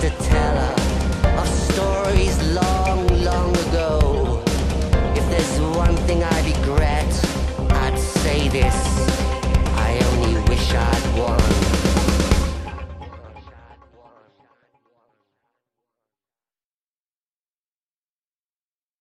to tell us.